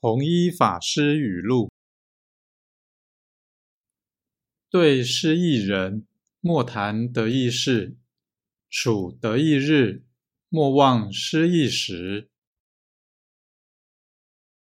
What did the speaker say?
弘一法师语录。对失意人莫谈得意事。处得意日莫忘失意时。